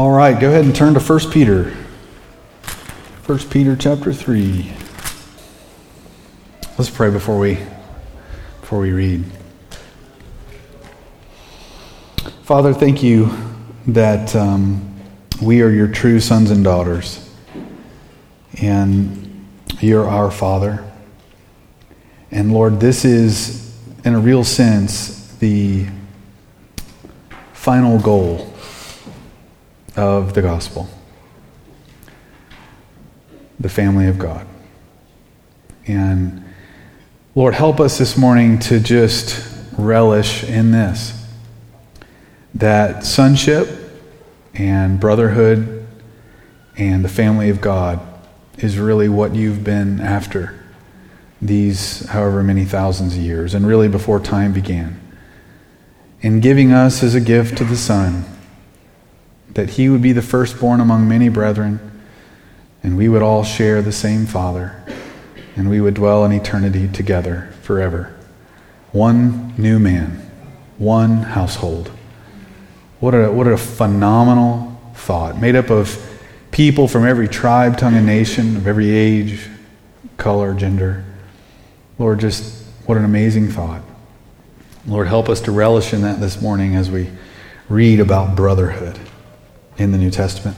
All right, go ahead and turn to 1 Peter. 1 Peter chapter 3. Let's pray before we before we read. Father, thank you that um, we are your true sons and daughters, and you're our Father. And Lord, this is, in a real sense, the final goal of the gospel the family of God. And Lord, help us this morning to just relish in this that sonship and brotherhood and the family of God is really what you've been after these however many thousands of years, and really before time began. In giving us as a gift to the Son, that he would be the firstborn among many brethren, and we would all share the same Father, and we would dwell in eternity together forever. One new man, one household. What a, what a phenomenal thought, made up of people from every tribe, tongue, and nation, of every age, color, gender. Lord, just what an amazing thought. Lord, help us to relish in that this morning as we read about brotherhood in the New Testament.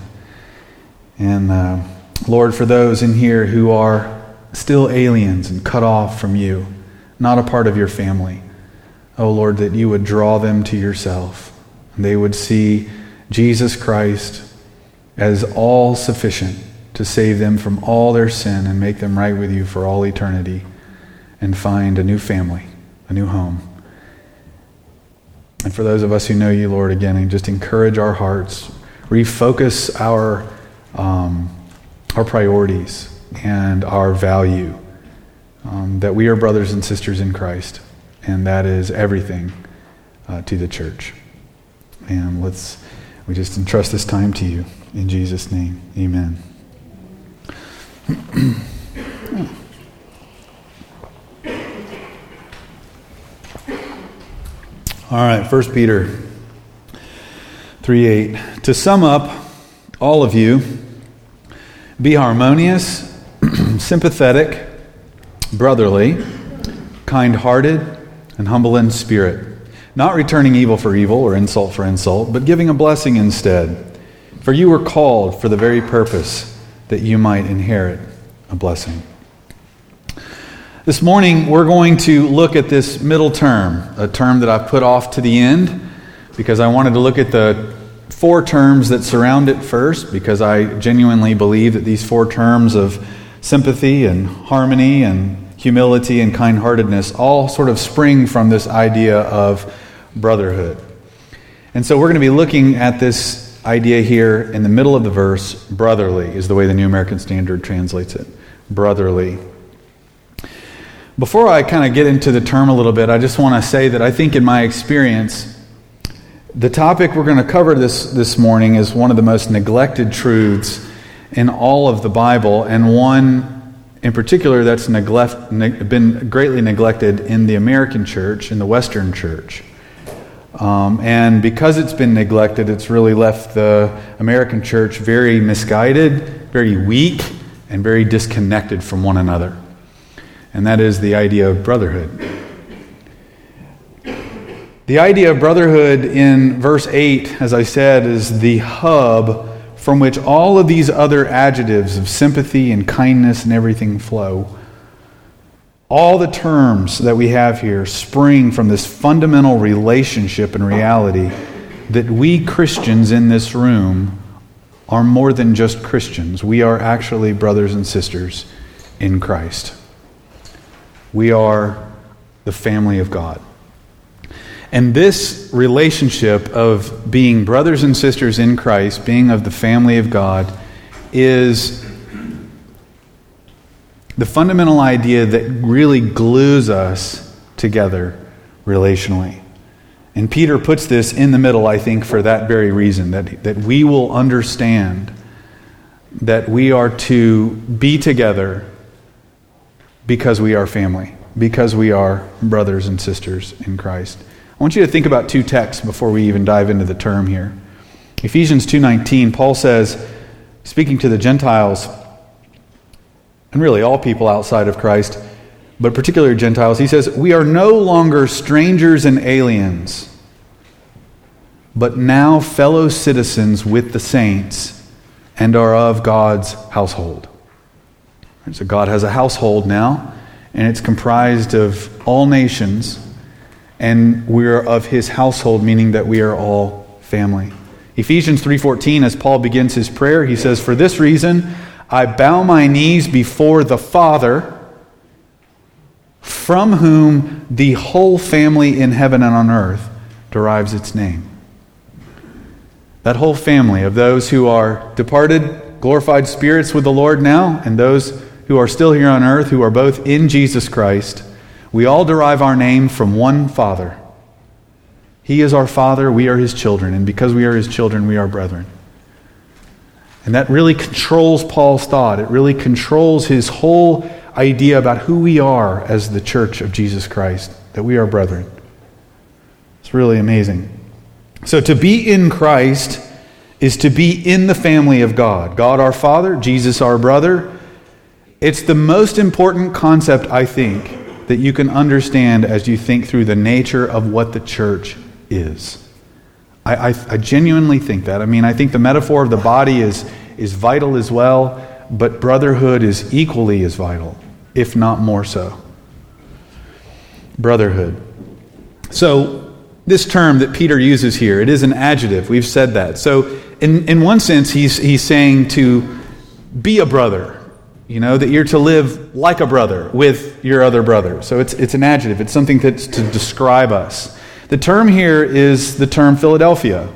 And uh, Lord, for those in here who are still aliens and cut off from you, not a part of your family, oh Lord, that you would draw them to yourself. They would see Jesus Christ as all sufficient to save them from all their sin and make them right with you for all eternity and find a new family, a new home. And for those of us who know you, Lord, again, and just encourage our hearts refocus our, um, our priorities and our value. Um, that we are brothers and sisters in Christ, and that is everything uh, to the church. And let's, we just entrust this time to you. In Jesus' name, amen. All right, 1 Peter 3 8. To sum up, all of you, be harmonious, sympathetic, brotherly, kind hearted, and humble in spirit, not returning evil for evil or insult for insult, but giving a blessing instead. For you were called for the very purpose that you might inherit a blessing. This morning, we're going to look at this middle term, a term that I've put off to the end because I wanted to look at the four terms that surround it first, because I genuinely believe that these four terms of sympathy and harmony and humility and kind heartedness all sort of spring from this idea of brotherhood. And so we're going to be looking at this idea here in the middle of the verse. Brotherly is the way the New American Standard translates it. Brotherly. Before I kind of get into the term a little bit, I just want to say that I think in my experience, the topic we're going to cover this, this morning is one of the most neglected truths in all of the Bible, and one in particular that's neglect, ne- been greatly neglected in the American church, in the Western church. Um, and because it's been neglected, it's really left the American church very misguided, very weak, and very disconnected from one another. And that is the idea of brotherhood. The idea of brotherhood in verse 8, as I said, is the hub from which all of these other adjectives of sympathy and kindness and everything flow. All the terms that we have here spring from this fundamental relationship and reality that we Christians in this room are more than just Christians. We are actually brothers and sisters in Christ. We are the family of God. And this relationship of being brothers and sisters in Christ, being of the family of God, is the fundamental idea that really glues us together relationally. And Peter puts this in the middle, I think, for that very reason that, that we will understand that we are to be together because we are family, because we are brothers and sisters in Christ. I want you to think about two texts before we even dive into the term here. Ephesians 2:19, Paul says, speaking to the Gentiles, and really all people outside of Christ, but particularly Gentiles, he says, We are no longer strangers and aliens, but now fellow citizens with the saints and are of God's household. So God has a household now, and it's comprised of all nations, and we're of his household, meaning that we are all family. Ephesians 3:14 as Paul begins his prayer, he says, "For this reason I bow my knees before the Father, from whom the whole family in heaven and on earth derives its name." That whole family of those who are departed, glorified spirits with the Lord now, and those who are still here on earth, who are both in Jesus Christ, we all derive our name from one Father. He is our Father, we are His children, and because we are His children, we are brethren. And that really controls Paul's thought. It really controls his whole idea about who we are as the church of Jesus Christ, that we are brethren. It's really amazing. So to be in Christ is to be in the family of God. God our Father, Jesus our brother. It's the most important concept, I think, that you can understand as you think through the nature of what the church is. I, I, I, genuinely think that. I mean, I think the metaphor of the body is, is vital as well, but brotherhood is equally as vital, if not more so. Brotherhood. So, this term that Peter uses here, it is an adjective. We've said that. So, in, in one sense, he's, he's saying to be a brother, you know, that you're to live like a brother with your other brother. So, it's, it's an adjective, it's something that's to describe us. The term here is the term Philadelphia.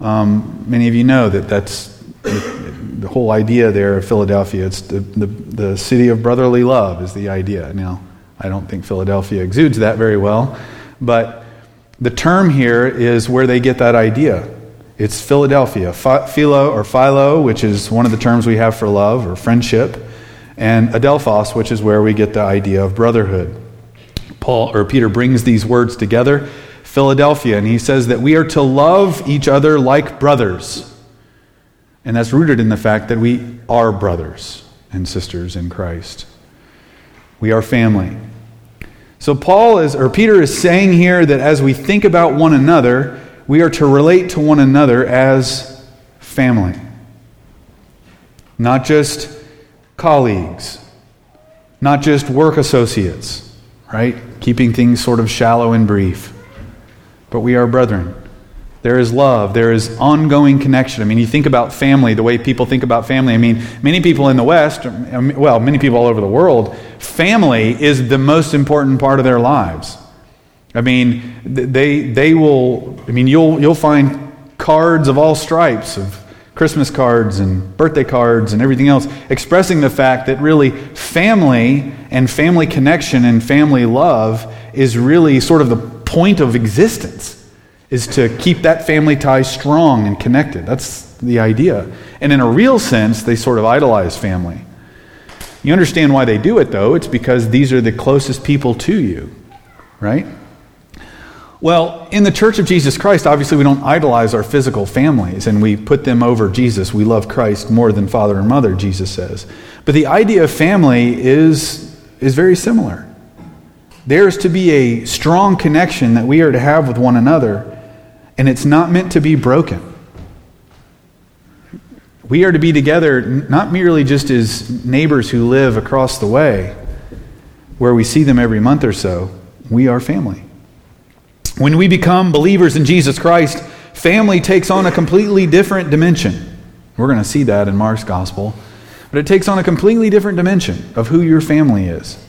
Um, many of you know that that's the whole idea there of Philadelphia. It's the, the, the city of brotherly love, is the idea. Now, I don't think Philadelphia exudes that very well, but the term here is where they get that idea. It's Philadelphia. Philo or philo, which is one of the terms we have for love or friendship, and adelphos, which is where we get the idea of brotherhood. Paul or Peter brings these words together Philadelphia, and he says that we are to love each other like brothers. And that's rooted in the fact that we are brothers and sisters in Christ. We are family. So Paul is or Peter is saying here that as we think about one another, we are to relate to one another as family. Not just colleagues, not just work associates, right? Keeping things sort of shallow and brief but we are brethren. There is love. There is ongoing connection. I mean, you think about family, the way people think about family. I mean, many people in the West, well, many people all over the world, family is the most important part of their lives. I mean, they, they will, I mean, you'll, you'll find cards of all stripes, of Christmas cards and birthday cards and everything else, expressing the fact that really family and family connection and family love is really sort of the point of existence is to keep that family tie strong and connected. That's the idea. And in a real sense, they sort of idolize family. You understand why they do it, though. It's because these are the closest people to you, right? Well, in the Church of Jesus Christ, obviously, we don't idolize our physical families and we put them over Jesus. We love Christ more than father and mother, Jesus says. But the idea of family is, is very similar. There's to be a strong connection that we are to have with one another, and it's not meant to be broken. We are to be together not merely just as neighbors who live across the way, where we see them every month or so. We are family. When we become believers in Jesus Christ, family takes on a completely different dimension. We're going to see that in Mark's gospel. But it takes on a completely different dimension of who your family is.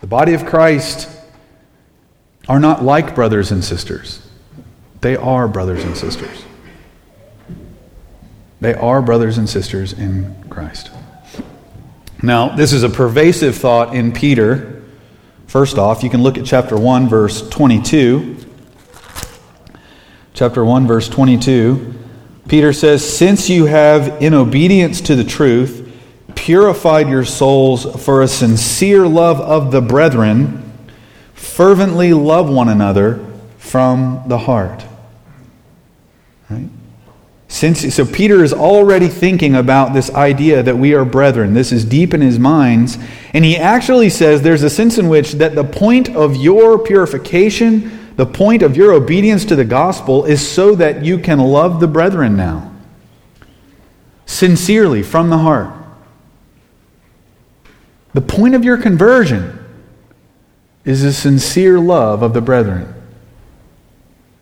The body of Christ are not like brothers and sisters. They are brothers and sisters. They are brothers and sisters in Christ. Now, this is a pervasive thought in Peter. First off, you can look at chapter 1, verse 22. Chapter 1, verse 22. Peter says, Since you have, in obedience to the truth, purified your souls for a sincere love of the brethren, fervently love one another from the heart. Right? Since, so Peter is already thinking about this idea that we are brethren. This is deep in his minds. And he actually says there's a sense in which that the point of your purification, the point of your obedience to the gospel is so that you can love the brethren now. Sincerely, from the heart. The point of your conversion is a sincere love of the brethren.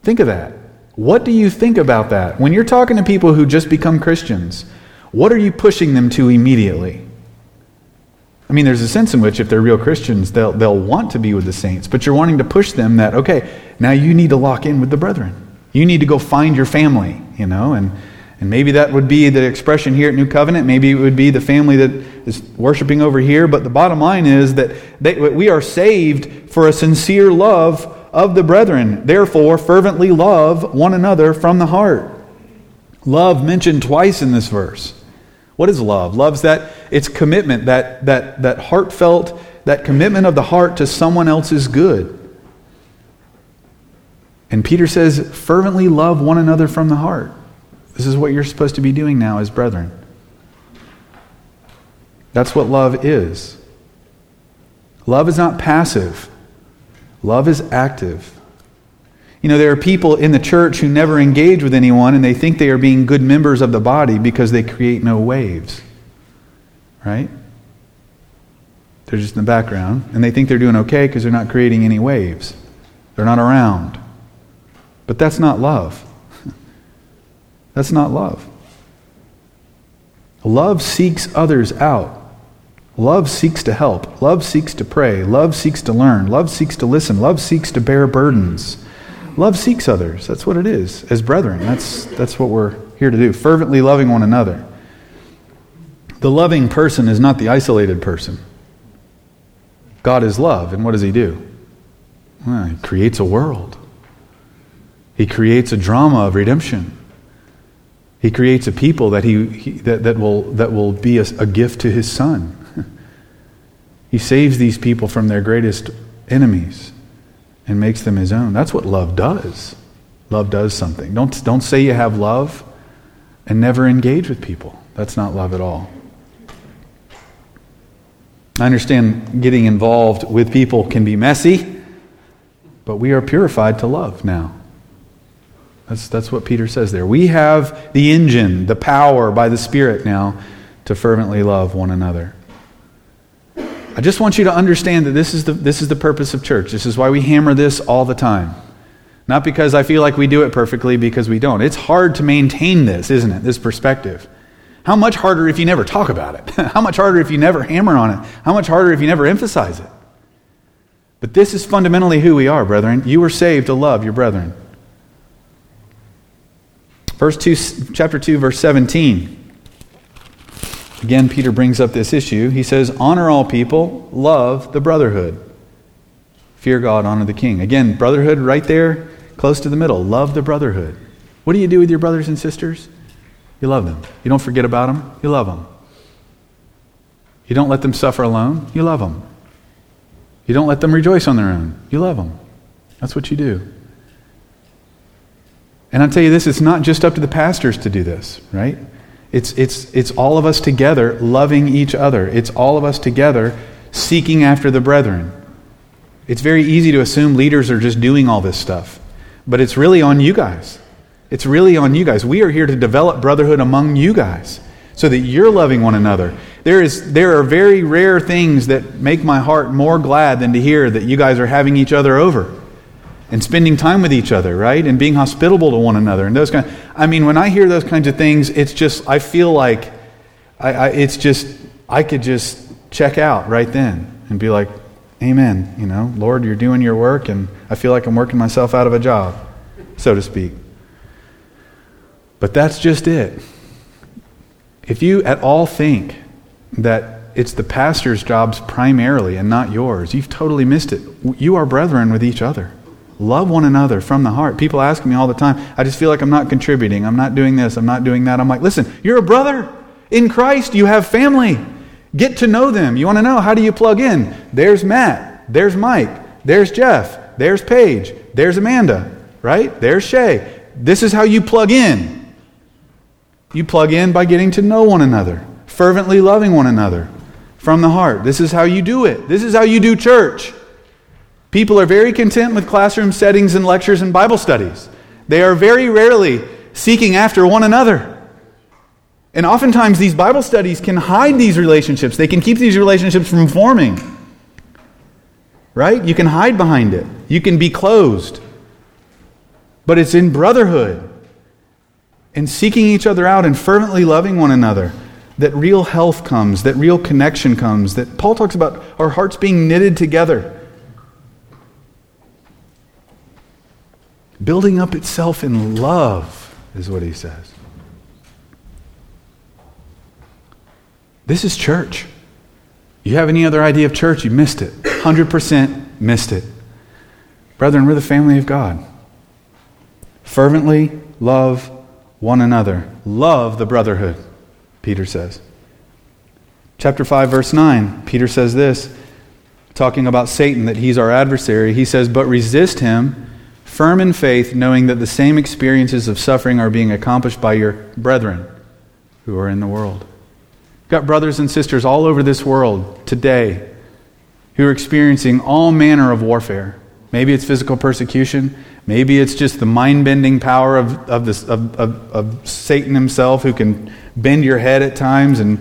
Think of that. What do you think about that? When you're talking to people who just become Christians, what are you pushing them to immediately? I mean, there's a sense in which if they're real Christians, they'll, they'll want to be with the saints, but you're wanting to push them that, okay, now you need to lock in with the brethren. You need to go find your family, you know, and, and maybe that would be the expression here at New Covenant. Maybe it would be the family that is worshiping over here. But the bottom line is that they, we are saved for a sincere love of the brethren. Therefore, fervently love one another from the heart. Love mentioned twice in this verse. What is love? Love's that it's commitment, that that that heartfelt, that commitment of the heart to someone else's good. And Peter says, fervently love one another from the heart. This is what you're supposed to be doing now as brethren. That's what love is. Love is not passive. Love is active. You know, there are people in the church who never engage with anyone and they think they are being good members of the body because they create no waves. Right? They're just in the background and they think they're doing okay because they're not creating any waves. They're not around. But that's not love. that's not love. Love seeks others out. Love seeks to help. Love seeks to pray. Love seeks to learn. Love seeks to listen. Love seeks to bear burdens. Love seeks others. That's what it is. As brethren, that's, that's what we're here to do. Fervently loving one another. The loving person is not the isolated person. God is love, and what does He do? Well, he creates a world, He creates a drama of redemption. He creates a people that, he, he that, that, will, that will be a, a gift to His Son. He saves these people from their greatest enemies and makes them his own. That's what love does. Love does something. Don't, don't say you have love and never engage with people. That's not love at all. I understand getting involved with people can be messy, but we are purified to love now. That's, that's what Peter says there. We have the engine, the power by the Spirit now to fervently love one another. I just want you to understand that this is, the, this is the purpose of church. This is why we hammer this all the time. Not because I feel like we do it perfectly, because we don't. It's hard to maintain this, isn't it? This perspective. How much harder if you never talk about it? How much harder if you never hammer on it? How much harder if you never emphasize it? But this is fundamentally who we are, brethren. You were saved to love your brethren. Verse 2, chapter 2, verse 17. Again, Peter brings up this issue. He says, Honor all people, love the brotherhood. Fear God, honor the king. Again, brotherhood right there, close to the middle. Love the brotherhood. What do you do with your brothers and sisters? You love them. You don't forget about them, you love them. You don't let them suffer alone, you love them. You don't let them rejoice on their own, you love them. That's what you do. And I'll tell you this, it's not just up to the pastors to do this, right? It's, it's, it's all of us together loving each other. It's all of us together seeking after the brethren. It's very easy to assume leaders are just doing all this stuff, but it's really on you guys. It's really on you guys. We are here to develop brotherhood among you guys so that you're loving one another. There, is, there are very rare things that make my heart more glad than to hear that you guys are having each other over and spending time with each other, right? And being hospitable to one another and those kind. Of, I mean, when I hear those kinds of things, it's just I feel like I, I, it's just I could just check out right then and be like, Amen. You know, Lord, you're doing your work, and I feel like I'm working myself out of a job, so to speak. But that's just it. If you at all think that it's the pastor's jobs primarily and not yours, you've totally missed it. You are brethren with each other. Love one another from the heart. People ask me all the time, I just feel like I'm not contributing. I'm not doing this. I'm not doing that. I'm like, listen, you're a brother in Christ. You have family. Get to know them. You want to know how do you plug in? There's Matt. There's Mike. There's Jeff. There's Paige. There's Amanda. Right? There's Shay. This is how you plug in. You plug in by getting to know one another, fervently loving one another from the heart. This is how you do it. This is how you do church. People are very content with classroom settings and lectures and Bible studies. They are very rarely seeking after one another. And oftentimes, these Bible studies can hide these relationships. They can keep these relationships from forming. Right? You can hide behind it, you can be closed. But it's in brotherhood and seeking each other out and fervently loving one another that real health comes, that real connection comes, that Paul talks about our hearts being knitted together. Building up itself in love is what he says. This is church. You have any other idea of church, you missed it. 100% missed it. Brethren, we're the family of God. Fervently love one another. Love the brotherhood, Peter says. Chapter 5, verse 9, Peter says this, talking about Satan, that he's our adversary. He says, But resist him firm in faith, knowing that the same experiences of suffering are being accomplished by your brethren who are in the world. You've got brothers and sisters all over this world today who are experiencing all manner of warfare. Maybe it's physical persecution. Maybe it's just the mind bending power of, of, this, of, of, of Satan himself who can bend your head at times and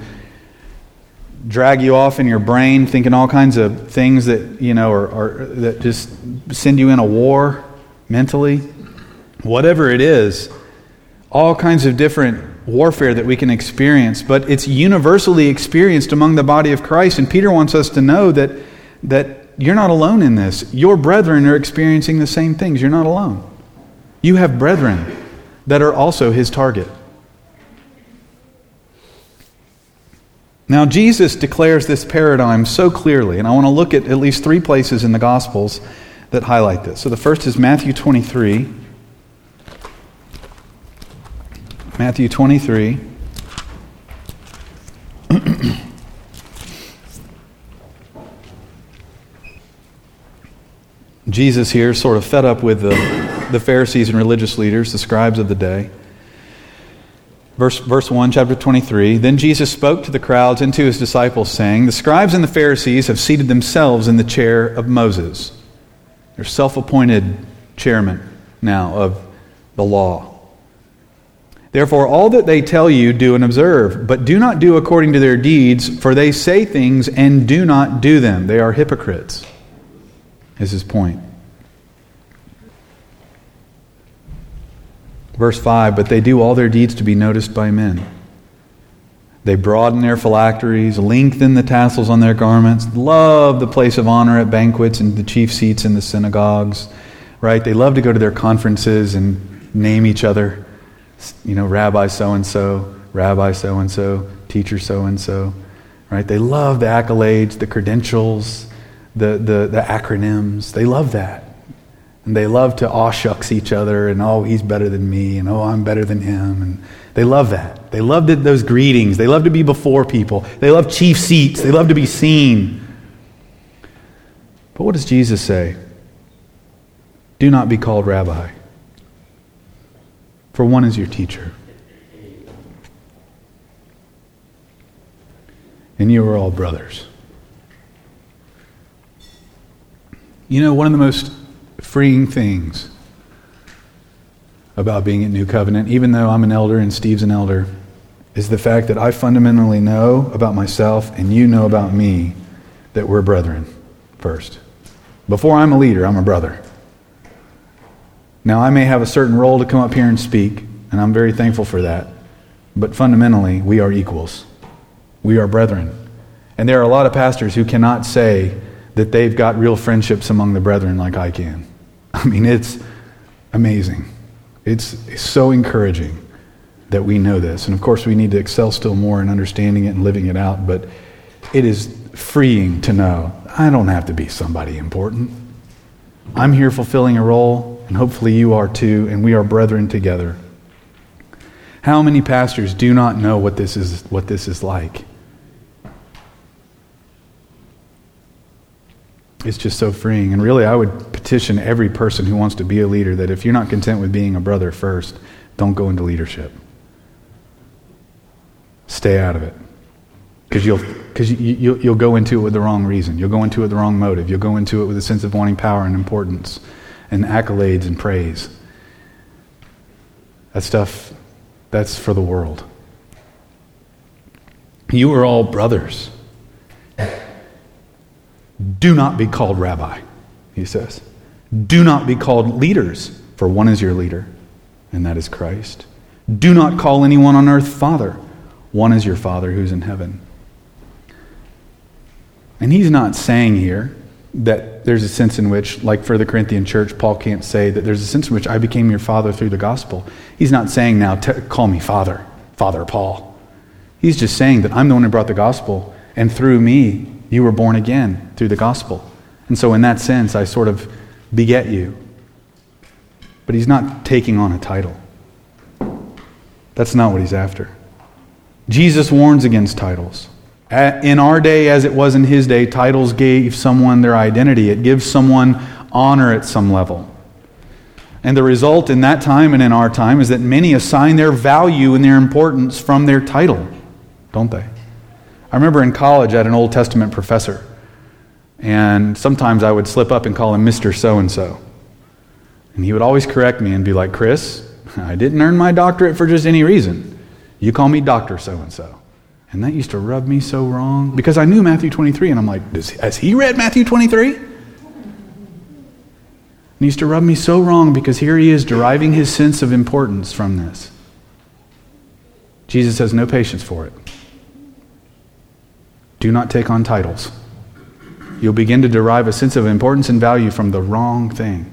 drag you off in your brain thinking all kinds of things that, you know, are, are that just send you in a war mentally, whatever it is, all kinds of different warfare that we can experience, but it's universally experienced among the body of Christ. And Peter wants us to know that, that you're not alone in this. Your brethren are experiencing the same things. You're not alone. You have brethren that are also his target. Now, Jesus declares this paradigm so clearly, and I want to look at at least three places in the Gospels that highlight this. So the first is Matthew 23. Matthew 23. Jesus here, sort of fed up with the, the Pharisees and religious leaders, the scribes of the day. Verse, verse 1, chapter 23. Then Jesus spoke to the crowds and to his disciples, saying, The scribes and the Pharisees have seated themselves in the chair of Moses. They're self appointed chairman now of the law. Therefore, all that they tell you, do and observe, but do not do according to their deeds, for they say things and do not do them. They are hypocrites, is his point. Verse 5 But they do all their deeds to be noticed by men. They broaden their phylacteries, lengthen the tassels on their garments, love the place of honor at banquets and the chief seats in the synagogues, right? They love to go to their conferences and name each other, you know, Rabbi so and so, Rabbi so and so, teacher so and so, right? They love the accolades, the credentials, the, the, the acronyms. They love that. And they love to aw shucks each other and, oh, he's better than me, and oh, I'm better than him. And they love that. They love those greetings. They love to be before people. They love chief seats. They love to be seen. But what does Jesus say? Do not be called rabbi, for one is your teacher. And you are all brothers. You know, one of the most freeing things about being at New Covenant, even though I'm an elder and Steve's an elder, is the fact that I fundamentally know about myself and you know about me that we're brethren first. Before I'm a leader, I'm a brother. Now, I may have a certain role to come up here and speak, and I'm very thankful for that. But fundamentally, we are equals. We are brethren. And there are a lot of pastors who cannot say that they've got real friendships among the brethren like I can. I mean, it's amazing. It's, so encouraging that we know this. And of course, we need to excel still more in understanding it and living it out, but it is freeing to know I don't have to be somebody important. I'm here fulfilling a role, and hopefully you are too, and we are brethren together. How many pastors do not know what this is, what this is like? It's just so freeing. And really, I would petition every person who wants to be a leader that if you're not content with being a brother first, don't go into leadership. Stay out of it. Because you'll, cause you, you, you'll go into it with the wrong reason. You'll go into it with the wrong motive. You'll go into it with a sense of wanting power and importance and accolades and praise. That stuff, that's for the world. You are all brothers. Do not be called rabbi, he says. Do not be called leaders, for one is your leader, and that is Christ. Do not call anyone on earth father, one is your Father who's in heaven. And he's not saying here that there's a sense in which, like for the Corinthian church, Paul can't say that there's a sense in which I became your father through the gospel. He's not saying now, call me father, Father Paul. He's just saying that I'm the one who brought the gospel, and through me, you were born again through the gospel. And so, in that sense, I sort of beget you. But he's not taking on a title. That's not what he's after. Jesus warns against titles. In our day, as it was in his day, titles gave someone their identity, it gives someone honor at some level. And the result in that time and in our time is that many assign their value and their importance from their title, don't they? I remember in college I had an Old Testament professor, and sometimes I would slip up and call him Mr. So and so. And he would always correct me and be like, Chris, I didn't earn my doctorate for just any reason. You call me Dr. So and so. And that used to rub me so wrong because I knew Matthew 23, and I'm like, has he read Matthew 23? And he used to rub me so wrong because here he is deriving his sense of importance from this. Jesus has no patience for it. Do not take on titles. You'll begin to derive a sense of importance and value from the wrong thing.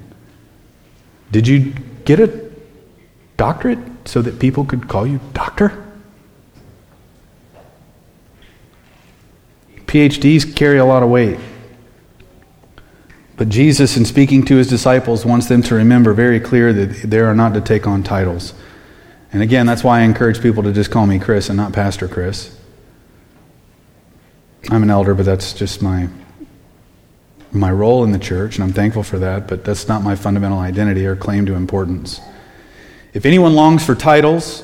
Did you get a doctorate so that people could call you doctor? PhDs carry a lot of weight. But Jesus, in speaking to his disciples, wants them to remember very clear that they are not to take on titles. And again, that's why I encourage people to just call me Chris and not Pastor Chris. I'm an elder, but that's just my my role in the church, and I'm thankful for that, but that's not my fundamental identity or claim to importance. If anyone longs for titles,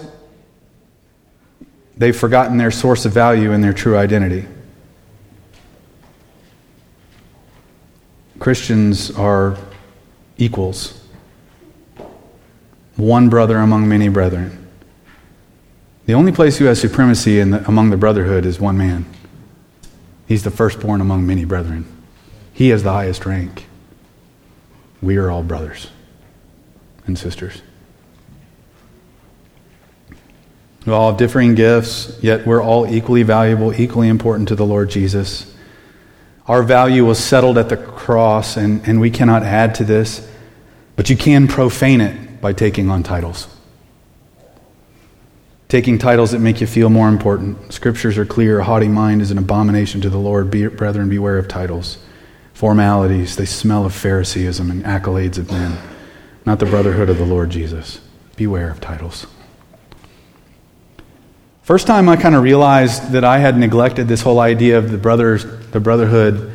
they've forgotten their source of value and their true identity. Christians are equals, one brother among many brethren. The only place who has supremacy the, among the brotherhood is one man. He's the firstborn among many brethren. He has the highest rank. We are all brothers and sisters. We all have differing gifts, yet we're all equally valuable, equally important to the Lord Jesus. Our value was settled at the cross, and, and we cannot add to this, but you can profane it by taking on titles. Taking titles that make you feel more important. Scriptures are clear. A haughty mind is an abomination to the Lord. Be, brethren, beware of titles. Formalities, they smell of Phariseeism and accolades of men, not the brotherhood of the Lord Jesus. Beware of titles. First time I kind of realized that I had neglected this whole idea of the brothers, the brotherhood,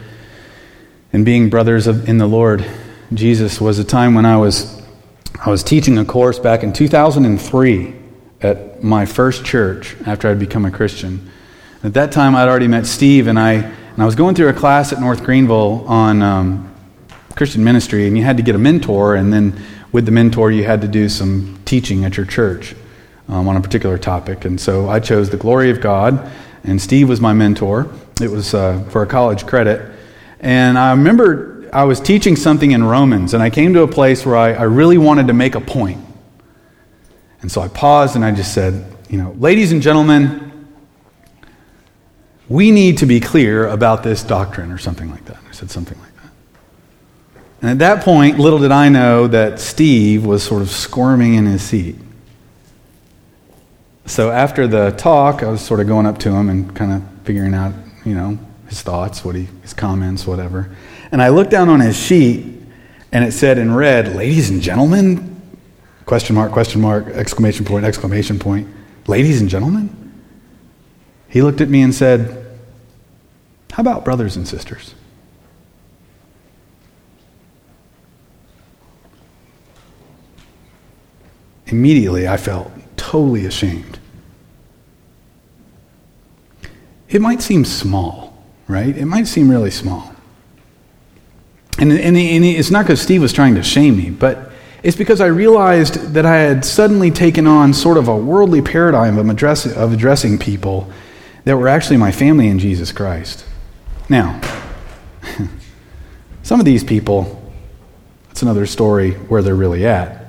and being brothers of, in the Lord Jesus was a time when I was I was teaching a course back in 2003 at my first church after I'd become a Christian. At that time, I'd already met Steve, and I and I was going through a class at North Greenville on um, Christian ministry, and you had to get a mentor, and then with the mentor, you had to do some teaching at your church um, on a particular topic. And so I chose the glory of God, and Steve was my mentor. It was uh, for a college credit. And I remember I was teaching something in Romans, and I came to a place where I, I really wanted to make a point. And so I paused and I just said, you know, ladies and gentlemen, we need to be clear about this doctrine, or something like that. I said something like that. And at that point, little did I know that Steve was sort of squirming in his seat. So after the talk, I was sort of going up to him and kind of figuring out, you know, his thoughts, what he, his comments, whatever. And I looked down on his sheet, and it said in red, "Ladies and gentlemen," question mark, question mark, exclamation point, exclamation point. Ladies and gentlemen. He looked at me and said, How about brothers and sisters? Immediately, I felt totally ashamed. It might seem small, right? It might seem really small. And, and, and it's not because Steve was trying to shame me, but it's because I realized that I had suddenly taken on sort of a worldly paradigm of, address, of addressing people that were actually my family in Jesus Christ. Now, some of these people, that's another story where they're really at.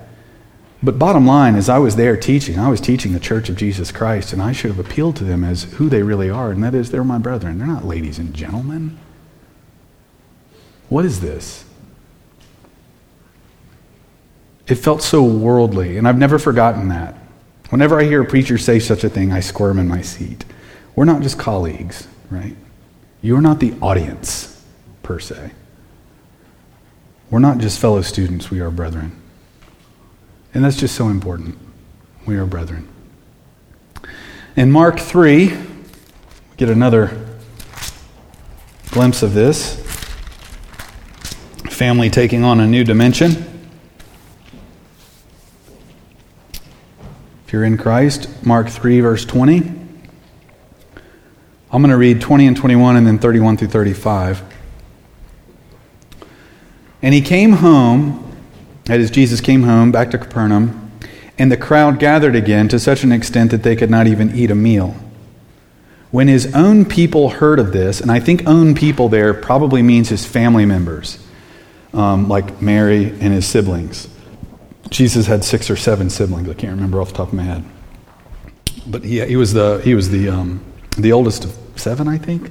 But bottom line is, I was there teaching. I was teaching the church of Jesus Christ, and I should have appealed to them as who they really are, and that is, they're my brethren. They're not ladies and gentlemen. What is this? It felt so worldly, and I've never forgotten that. Whenever I hear a preacher say such a thing, I squirm in my seat. We're not just colleagues, right? You're not the audience, per se. We're not just fellow students, we are brethren. And that's just so important. We are brethren. In Mark 3, we get another glimpse of this family taking on a new dimension. If you're in Christ, Mark 3, verse 20. I'm going to read 20 and 21 and then 31 through 35. And he came home, that is, Jesus came home back to Capernaum, and the crowd gathered again to such an extent that they could not even eat a meal. When his own people heard of this, and I think own people there probably means his family members um, like Mary and his siblings. Jesus had six or seven siblings. I can't remember off the top of my head. But he, he was the, he was the, um, the oldest of seven, I think.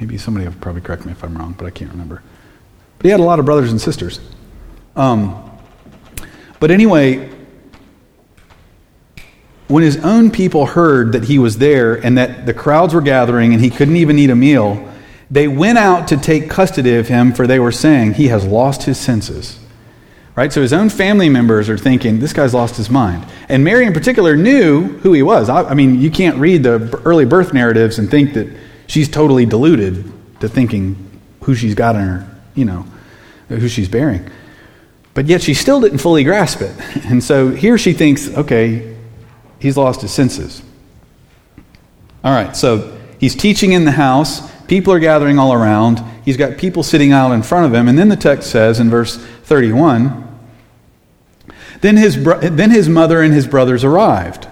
Maybe somebody will probably correct me if I'm wrong, but I can't remember. But he had a lot of brothers and sisters. Um, but anyway, when his own people heard that he was there and that the crowds were gathering and he couldn't even eat a meal, they went out to take custody of him, for they were saying, He has lost his senses. Right? So his own family members are thinking, This guy's lost his mind. And Mary, in particular, knew who he was. I, I mean, you can't read the early birth narratives and think that she's totally deluded to thinking who she's got in her, you know, who she's bearing. But yet she still didn't fully grasp it. And so here she thinks, okay, he's lost his senses. All right, so he's teaching in the house. People are gathering all around. He's got people sitting out in front of him. And then the text says in verse 31 Then his, bro- then his mother and his brothers arrived.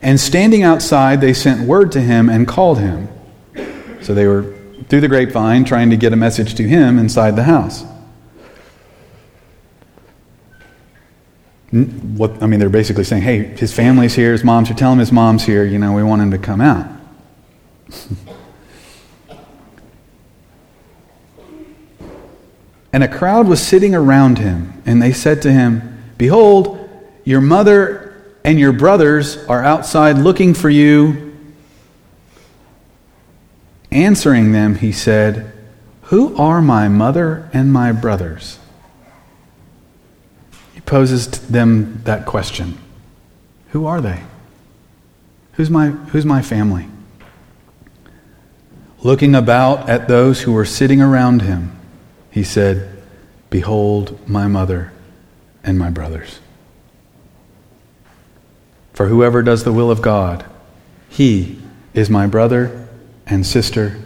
And standing outside, they sent word to him and called him. So they were through the grapevine trying to get a message to him inside the house. What, I mean, they're basically saying, hey, his family's here, his mom's here, tell him his mom's here, you know, we want him to come out. And a crowd was sitting around him, and they said to him, Behold, your mother and your brothers are outside looking for you. Answering them, he said, Who are my mother and my brothers? He poses to them that question Who are they? Who's my, who's my family? Looking about at those who were sitting around him, he said, Behold my mother and my brothers. For whoever does the will of God, he is my brother and sister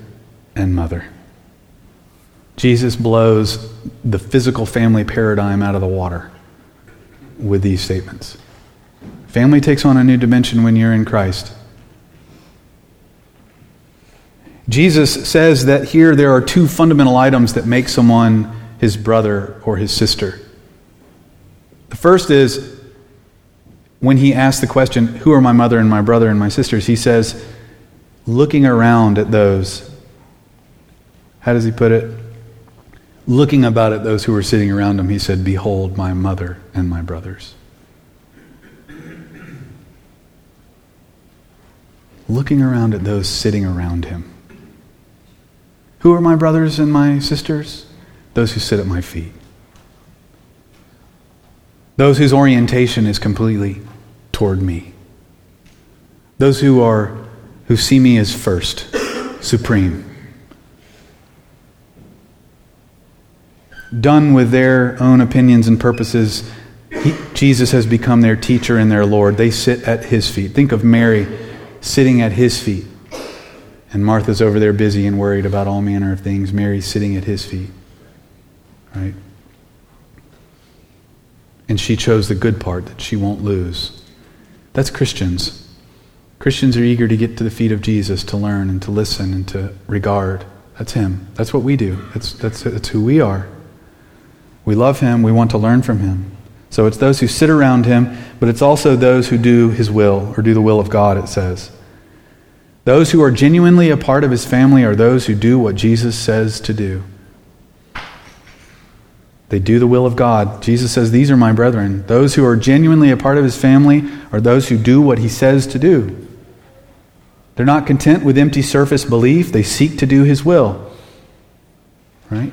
and mother. Jesus blows the physical family paradigm out of the water with these statements. Family takes on a new dimension when you're in Christ. Jesus says that here there are two fundamental items that make someone his brother or his sister. The first is when he asks the question, Who are my mother and my brother and my sisters? He says, looking around at those, how does he put it? Looking about at those who were sitting around him, he said, Behold my mother and my brothers. Looking around at those sitting around him. Who are my brothers and my sisters? Those who sit at my feet. Those whose orientation is completely toward me. Those who are who see me as first, supreme. Done with their own opinions and purposes, he, Jesus has become their teacher and their Lord. They sit at his feet. Think of Mary sitting at his feet. And Martha's over there busy and worried about all manner of things. Mary's sitting at his feet. Right? And she chose the good part that she won't lose. That's Christians. Christians are eager to get to the feet of Jesus to learn and to listen and to regard. That's Him. That's what we do. That's, that's, that's who we are. We love Him. We want to learn from Him. So it's those who sit around Him, but it's also those who do His will or do the will of God, it says. Those who are genuinely a part of His family are those who do what Jesus says to do. They do the will of God. Jesus says, These are my brethren. Those who are genuinely a part of his family are those who do what he says to do. They're not content with empty surface belief, they seek to do his will. Right?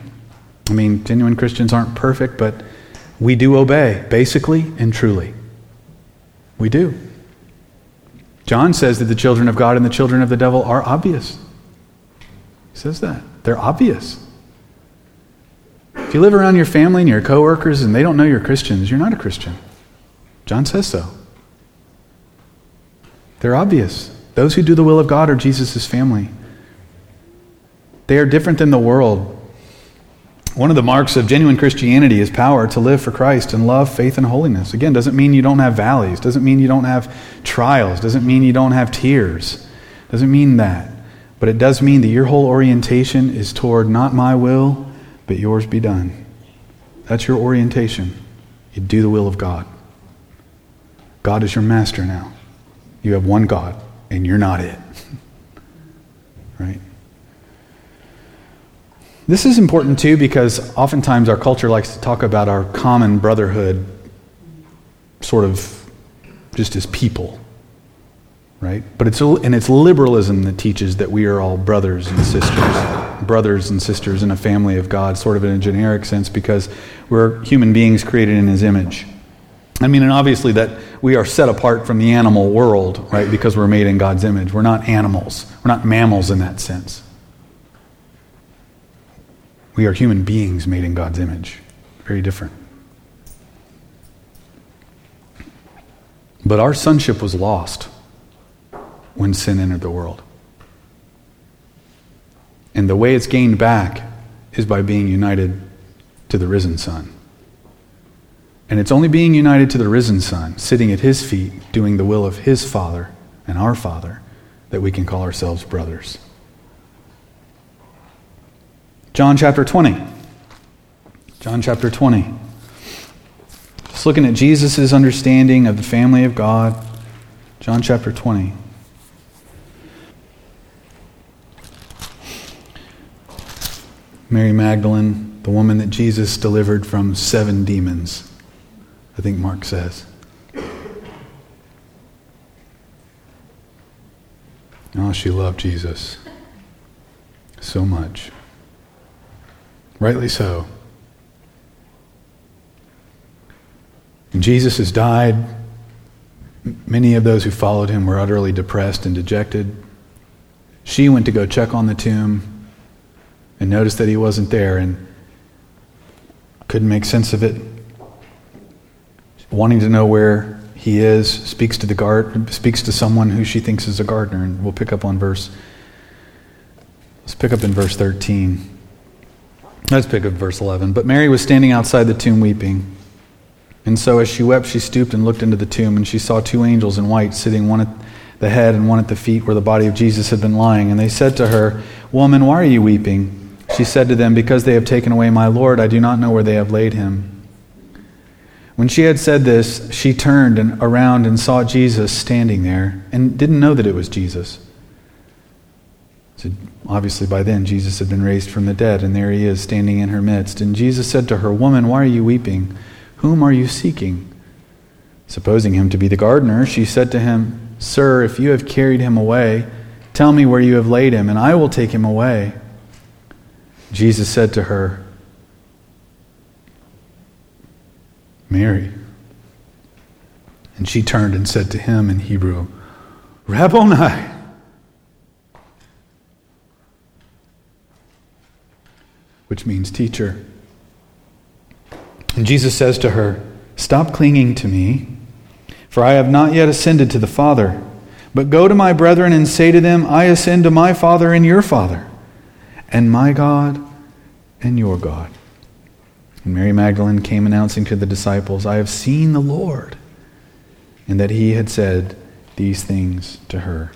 I mean, genuine Christians aren't perfect, but we do obey, basically and truly. We do. John says that the children of God and the children of the devil are obvious. He says that. They're obvious. If you live around your family and your coworkers and they don't know you're Christians, you're not a Christian. John says so. They're obvious. Those who do the will of God are Jesus' family. They are different than the world. One of the marks of genuine Christianity is power to live for Christ and love, faith, and holiness. Again, doesn't mean you don't have valleys, doesn't mean you don't have trials, doesn't mean you don't have tears. Doesn't mean that. But it does mean that your whole orientation is toward not my will, but yours be done. That's your orientation. You do the will of God. God is your master now. You have one God, and you're not it. right? This is important too because oftentimes our culture likes to talk about our common brotherhood sort of just as people. Right? But it's and it's liberalism that teaches that we are all brothers and sisters. Brothers and sisters in a family of God, sort of in a generic sense, because we're human beings created in his image. I mean, and obviously that we are set apart from the animal world, right? Because we're made in God's image. We're not animals. We're not mammals in that sense. We are human beings made in God's image. Very different. But our sonship was lost when sin entered the world. And the way it's gained back is by being united to the risen Son. And it's only being united to the risen Son, sitting at his feet, doing the will of his Father and our Father, that we can call ourselves brothers. John chapter 20. John chapter 20. Just looking at Jesus' understanding of the family of God. John chapter 20. Mary Magdalene, the woman that Jesus delivered from seven demons, I think Mark says. Oh, she loved Jesus so much. Rightly so. Jesus has died. Many of those who followed him were utterly depressed and dejected. She went to go check on the tomb and noticed that he wasn't there and couldn't make sense of it. Wanting to know where he is, speaks to the guard, speaks to someone who she thinks is a gardener, and we'll pick up on verse. Let's pick up in verse 13. Let's pick up verse 11. But Mary was standing outside the tomb weeping. And so as she wept, she stooped and looked into the tomb, and she saw two angels in white sitting, one at the head and one at the feet where the body of Jesus had been lying. And they said to her, Woman, why are you weeping? She said to them, Because they have taken away my Lord, I do not know where they have laid him. When she had said this, she turned and around and saw Jesus standing there and didn't know that it was Jesus. So obviously, by then, Jesus had been raised from the dead, and there he is standing in her midst. And Jesus said to her, Woman, why are you weeping? Whom are you seeking? Supposing him to be the gardener, she said to him, Sir, if you have carried him away, tell me where you have laid him, and I will take him away. Jesus said to her, Mary. And she turned and said to him in Hebrew, Rabboni. Which means teacher. And Jesus says to her, Stop clinging to me, for I have not yet ascended to the Father. But go to my brethren and say to them, I ascend to my Father and your Father, and my God and your God. And Mary Magdalene came announcing to the disciples, I have seen the Lord, and that he had said these things to her.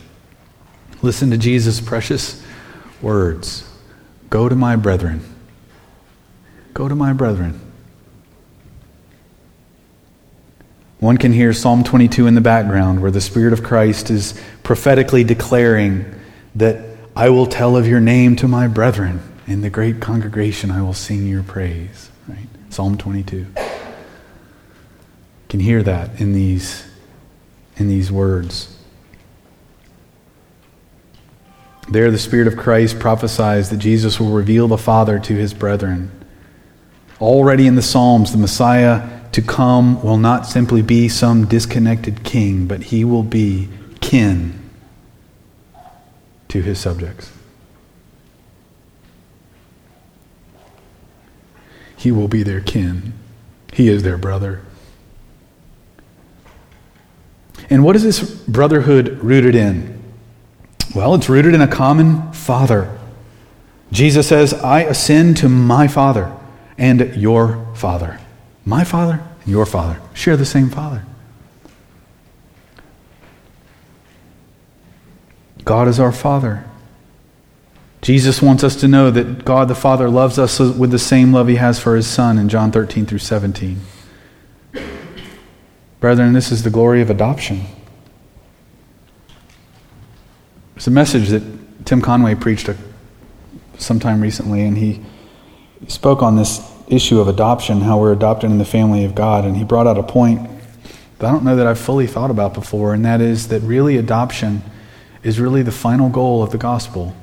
Listen to Jesus' precious words Go to my brethren. Go to my brethren. One can hear Psalm 22 in the background, where the Spirit of Christ is prophetically declaring that I will tell of your name to my brethren. In the great congregation, I will sing your praise. Right? Psalm 22. You can hear that in these, in these words. There, the Spirit of Christ prophesies that Jesus will reveal the Father to his brethren. Already in the Psalms, the Messiah to come will not simply be some disconnected king, but he will be kin to his subjects. He will be their kin. He is their brother. And what is this brotherhood rooted in? Well, it's rooted in a common Father. Jesus says, I ascend to my Father and your Father. My Father and your Father share the same Father. God is our Father. Jesus wants us to know that God the Father loves us with the same love he has for his Son in John 13 through 17. Brethren, this is the glory of adoption. It's a message that Tim Conway preached a, sometime recently, and he spoke on this issue of adoption, how we're adopted in the family of God, and he brought out a point that I don't know that I've fully thought about before, and that is that really adoption is really the final goal of the gospel.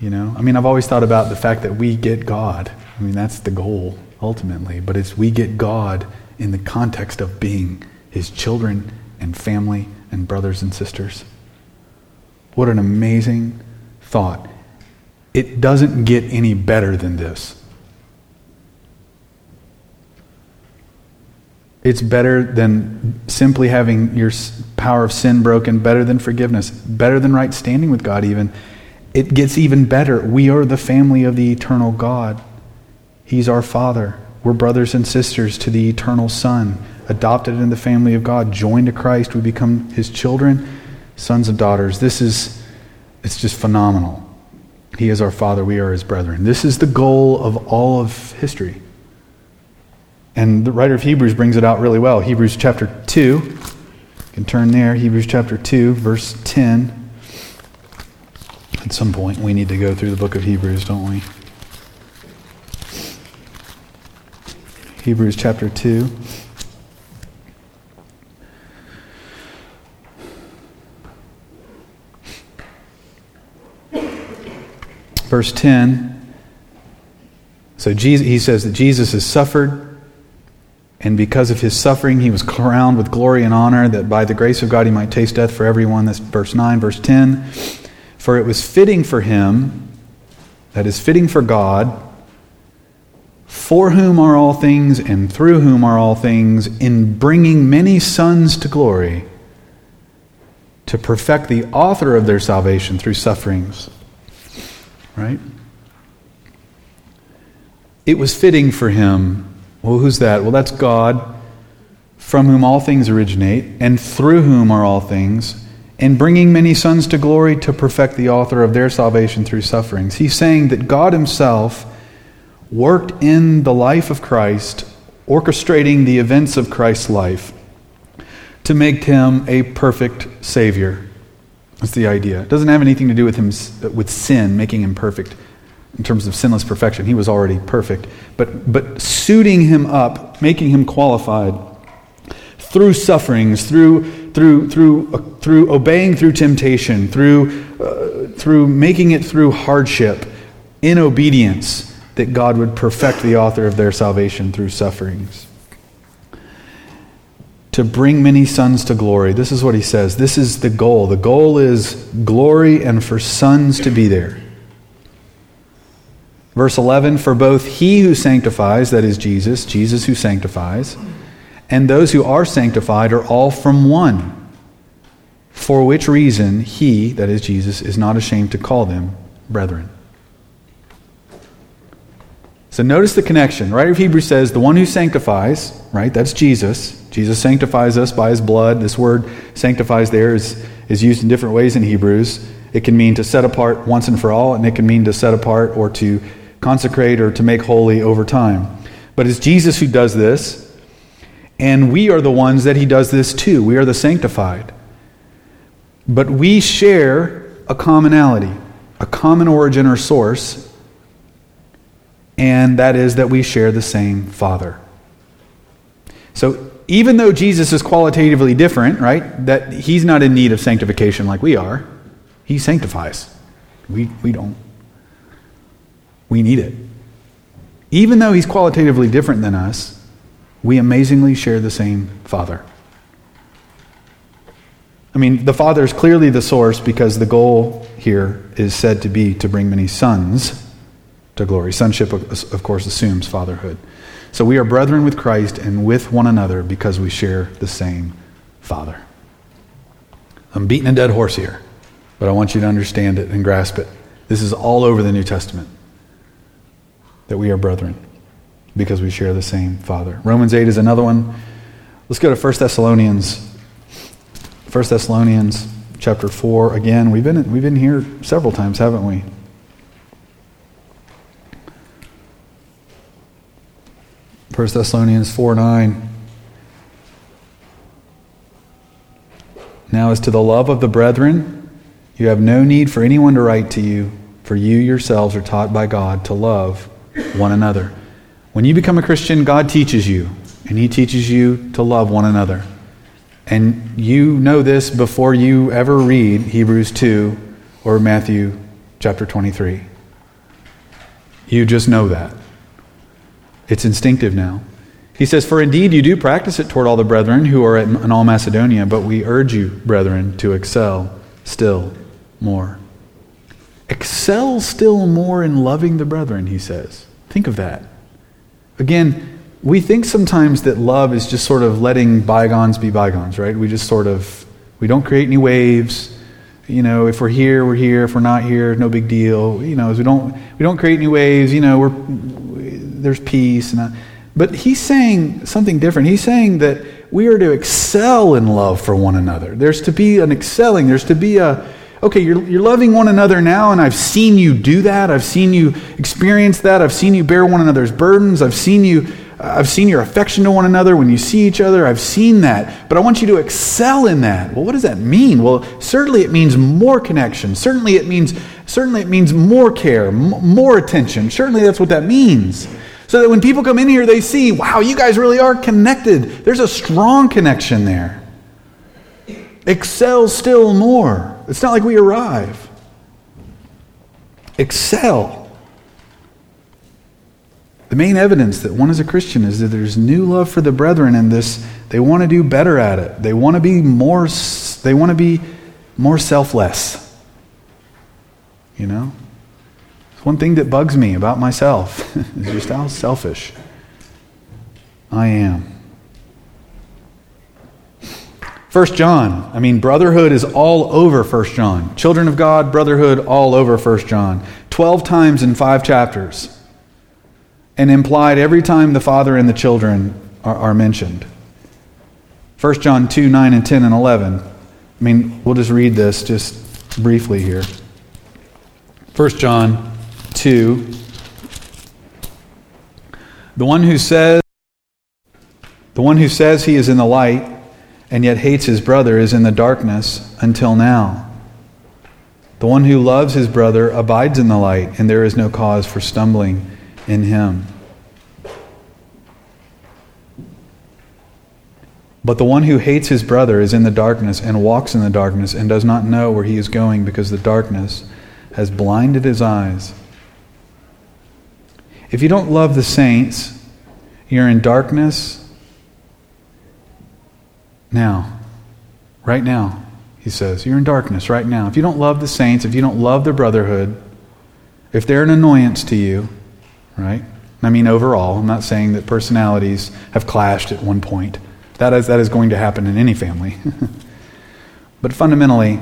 You know, I mean, I've always thought about the fact that we get God. I mean, that's the goal ultimately, but it's we get God in the context of being his children and family and brothers and sisters. What an amazing thought. It doesn't get any better than this. It's better than simply having your power of sin broken, better than forgiveness, better than right standing with God, even. It gets even better. We are the family of the eternal God. He's our Father. We're brothers and sisters to the eternal Son, adopted in the family of God, joined to Christ. We become His children, sons and daughters. This is, it's just phenomenal. He is our Father. We are His brethren. This is the goal of all of history. And the writer of Hebrews brings it out really well. Hebrews chapter 2. You can turn there. Hebrews chapter 2, verse 10. At some point, we need to go through the book of Hebrews, don't we? Hebrews chapter 2. Verse 10. So Jesus, he says that Jesus has suffered and because of his suffering, he was crowned with glory and honor, that by the grace of God he might taste death for everyone. That's verse 9. Verse 10 For it was fitting for him, that is, fitting for God, for whom are all things and through whom are all things, in bringing many sons to glory, to perfect the author of their salvation through sufferings. Right? It was fitting for him well, who's that? Well, that's God, from whom all things originate, and through whom are all things, and bringing many sons to glory to perfect the author of their salvation through sufferings. He's saying that God Himself worked in the life of Christ, orchestrating the events of Christ's life to make him a perfect Savior. That's the idea. It doesn't have anything to do with him with sin, making him perfect in terms of sinless perfection. He was already perfect. But, but suiting him up, making him qualified through sufferings, through, through, through, uh, through obeying through temptation, through, uh, through making it through hardship, in obedience, that God would perfect the author of their salvation through sufferings. To bring many sons to glory. This is what he says. This is the goal. The goal is glory and for sons to be there. Verse 11 For both he who sanctifies, that is Jesus, Jesus who sanctifies, and those who are sanctified are all from one. For which reason he, that is Jesus, is not ashamed to call them brethren. So notice the connection. Writer of Hebrews says, the one who sanctifies, right, that's Jesus. Jesus sanctifies us by his blood. This word sanctifies there is, is used in different ways in Hebrews. It can mean to set apart once and for all, and it can mean to set apart or to consecrate or to make holy over time. But it's Jesus who does this, and we are the ones that he does this to. We are the sanctified. But we share a commonality, a common origin or source and that is that we share the same Father. So even though Jesus is qualitatively different, right, that he's not in need of sanctification like we are, he sanctifies. We, we don't. We need it. Even though he's qualitatively different than us, we amazingly share the same Father. I mean, the Father is clearly the source because the goal here is said to be to bring many sons to glory. Sonship, of course, assumes fatherhood. So we are brethren with Christ and with one another because we share the same Father. I'm beating a dead horse here, but I want you to understand it and grasp it. This is all over the New Testament that we are brethren because we share the same Father. Romans 8 is another one. Let's go to 1 Thessalonians. 1 Thessalonians chapter 4. Again, we've been, we've been here several times, haven't we? 1 Thessalonians 4 9. Now, as to the love of the brethren, you have no need for anyone to write to you, for you yourselves are taught by God to love one another. When you become a Christian, God teaches you, and He teaches you to love one another. And you know this before you ever read Hebrews 2 or Matthew chapter 23. You just know that. It's instinctive now. He says, For indeed you do practice it toward all the brethren who are in all Macedonia, but we urge you, brethren, to excel still more. Excel still more in loving the brethren, he says. Think of that. Again, we think sometimes that love is just sort of letting bygones be bygones, right? We just sort of, we don't create any waves. You know, if we're here, we're here. If we're not here, no big deal. You know, we don't, we don't create any waves. You know, we're, there's peace. And I, but he's saying something different. He's saying that we are to excel in love for one another. There's to be an excelling. There's to be a, okay, you're, you're loving one another now, and I've seen you do that. I've seen you experience that. I've seen you bear one another's burdens. I've seen you. I've seen your affection to one another when you see each other. I've seen that. But I want you to excel in that. Well, what does that mean? Well, certainly it means more connection. Certainly it means certainly it means more care, m- more attention. Certainly that's what that means. So that when people come in here, they see, wow, you guys really are connected. There's a strong connection there. Excel still more. It's not like we arrive. Excel. The main evidence that one is a Christian is that there's new love for the brethren and this they want to do better at it. They want to be more they want to be more selfless. You know? One thing that bugs me about myself is just how selfish I am. First John, I mean, brotherhood is all over First John. Children of God, brotherhood all over First John. Twelve times in five chapters. And implied every time the father and the children are, are mentioned. 1 John 2, 9 and 10 and 11. I mean, we'll just read this just briefly here. 1 John 2 the one who says the one who says he is in the light and yet hates his brother is in the darkness until now the one who loves his brother abides in the light and there is no cause for stumbling in him But the one who hates his brother is in the darkness and walks in the darkness and does not know where he is going because the darkness has blinded his eyes. If you don't love the saints, you're in darkness now. Right now, he says. You're in darkness right now. If you don't love the saints, if you don't love the brotherhood, if they're an annoyance to you, right? I mean, overall, I'm not saying that personalities have clashed at one point. That is, that is going to happen in any family. but fundamentally,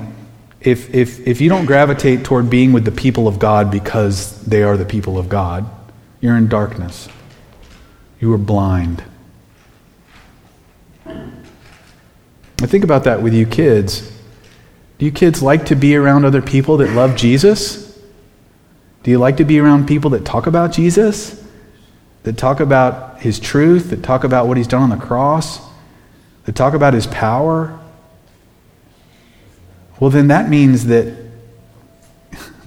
if, if, if you don't gravitate toward being with the people of God because they are the people of God, you're in darkness. You are blind. I think about that with you kids. Do you kids like to be around other people that love Jesus? Do you like to be around people that talk about Jesus? That talk about his truth? That talk about what he's done on the cross? That talk about his power? Well, then that means that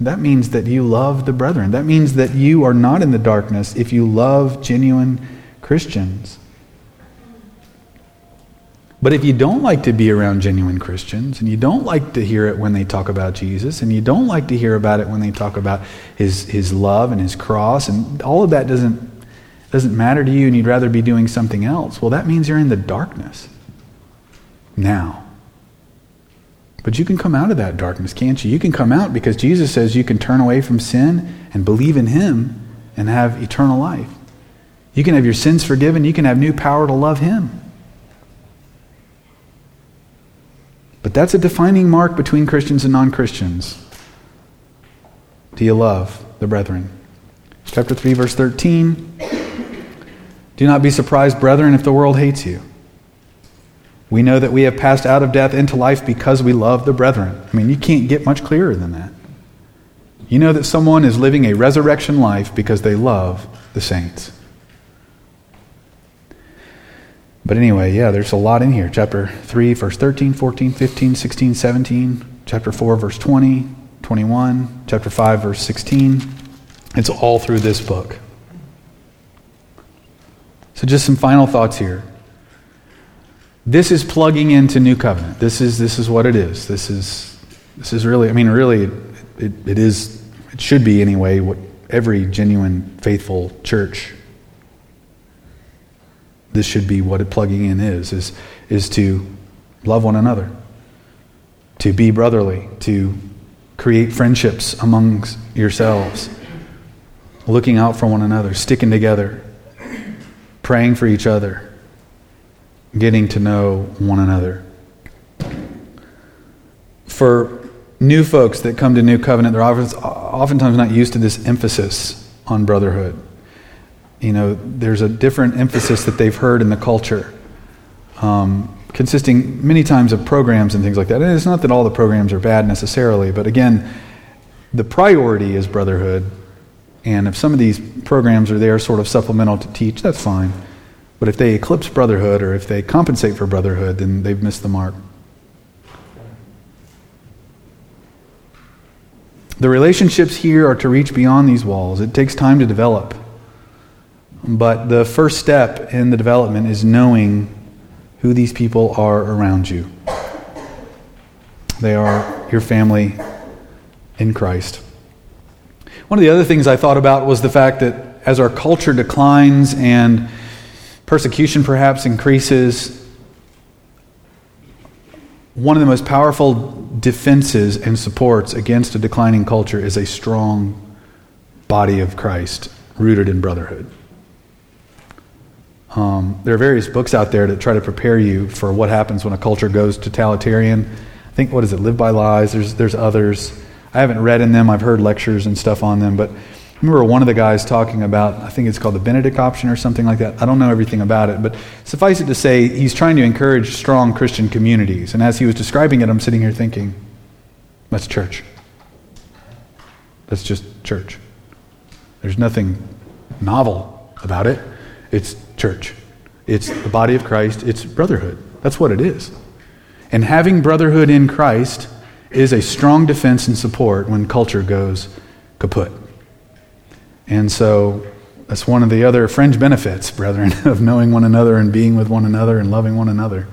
that means that you love the brethren. That means that you are not in the darkness if you love genuine Christians. But if you don't like to be around genuine Christians, and you don't like to hear it when they talk about Jesus, and you don't like to hear about it when they talk about his, his love and his cross, and all of that doesn't, doesn't matter to you, and you'd rather be doing something else, well, that means you're in the darkness now. But you can come out of that darkness, can't you? You can come out because Jesus says you can turn away from sin and believe in Him and have eternal life. You can have your sins forgiven, you can have new power to love Him. But that's a defining mark between Christians and non Christians. Do you love the brethren? Chapter 3, verse 13. Do not be surprised, brethren, if the world hates you. We know that we have passed out of death into life because we love the brethren. I mean, you can't get much clearer than that. You know that someone is living a resurrection life because they love the saints. But anyway, yeah, there's a lot in here. Chapter 3, verse 13, 14, 15, 16, 17. Chapter 4, verse 20, 21. Chapter 5, verse 16. It's all through this book. So, just some final thoughts here. This is plugging into New Covenant. This is, this is what it is. This is, this is really, I mean, really, it, it, is, it should be anyway, what every genuine, faithful church this should be what plugging in is, is, is to love one another, to be brotherly, to create friendships amongst yourselves, looking out for one another, sticking together, praying for each other, getting to know one another. For new folks that come to New Covenant, they're often oftentimes not used to this emphasis on brotherhood you know, there's a different emphasis that they've heard in the culture, um, consisting many times of programs and things like that. And it's not that all the programs are bad necessarily, but again, the priority is brotherhood. And if some of these programs are there sort of supplemental to teach, that's fine. But if they eclipse brotherhood or if they compensate for brotherhood, then they've missed the mark. The relationships here are to reach beyond these walls. It takes time to develop. But the first step in the development is knowing who these people are around you. They are your family in Christ. One of the other things I thought about was the fact that as our culture declines and persecution perhaps increases, one of the most powerful defenses and supports against a declining culture is a strong body of Christ rooted in brotherhood. Um, there are various books out there that try to prepare you for what happens when a culture goes totalitarian. I think, what is it, Live by Lies? There's, there's others. I haven't read in them, I've heard lectures and stuff on them, but remember one of the guys talking about, I think it's called the Benedict option or something like that. I don't know everything about it, but suffice it to say, he's trying to encourage strong Christian communities. And as he was describing it, I'm sitting here thinking, that's church. That's just church. There's nothing novel about it. It's church. It's the body of Christ, it's brotherhood. That's what it is. And having brotherhood in Christ is a strong defense and support when culture goes kaput. And so that's one of the other fringe benefits, brethren, of knowing one another and being with one another and loving one another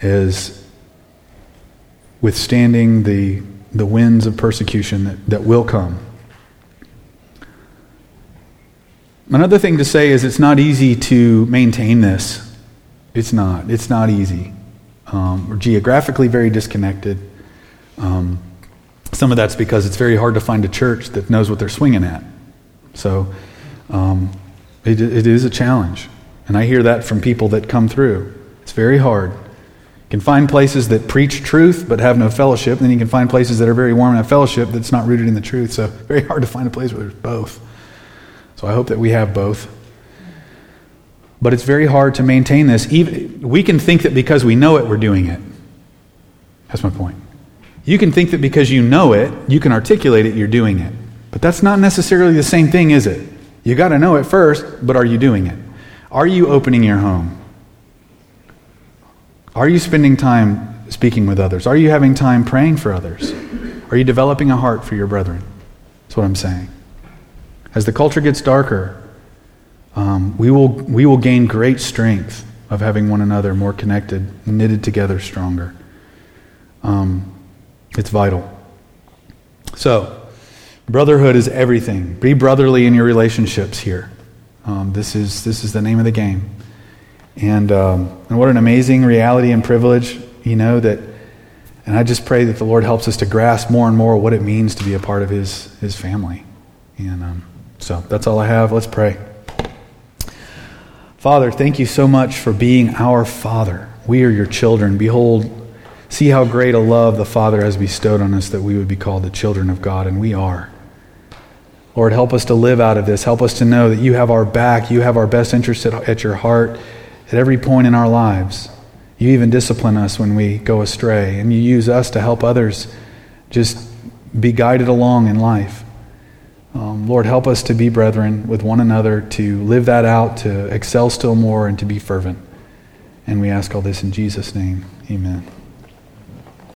is withstanding the, the winds of persecution that, that will come. Another thing to say is it's not easy to maintain this. It's not. It's not easy. Um, we're geographically very disconnected. Um, some of that's because it's very hard to find a church that knows what they're swinging at. So Um, it, it is a challenge. And I hear that from people that come through. It's very hard. You can find places that preach truth but have no fellowship. And then you can find places that are very warm and have fellowship that's not rooted in the truth. So very hard to find a place where there's both. So I hope that we have both. But it's very hard to maintain this. Even, we can think that because we know it, we're doing it. That's my point. You can think that because you know it, you can articulate it, you're doing it. But that's not necessarily the same thing, is it? You got to know it first, but are you doing it? Are you opening your home? Are you spending time speaking with others? Are you having time praying for others? Are you developing a heart for your brethren? That's what I'm saying. As the culture gets darker, um, we, will, we will gain great strength of having one another more connected, knitted together stronger. Um, it's vital. So, brotherhood is everything. Be brotherly in your relationships here. Um, this, is, this is the name of the game. And, um, and what an amazing reality and privilege, you know, that, and I just pray that the Lord helps us to grasp more and more what it means to be a part of His, his family. And um, so that's all I have. Let's pray. Father, thank you so much for being our Father. We are your children. Behold, see how great a love the Father has bestowed on us that we would be called the children of God, and we are. Lord, help us to live out of this. Help us to know that you have our back. You have our best interest at, at your heart at every point in our lives. You even discipline us when we go astray, and you use us to help others just be guided along in life. Um, Lord, help us to be brethren with one another, to live that out, to excel still more, and to be fervent. And we ask all this in Jesus' name. Amen.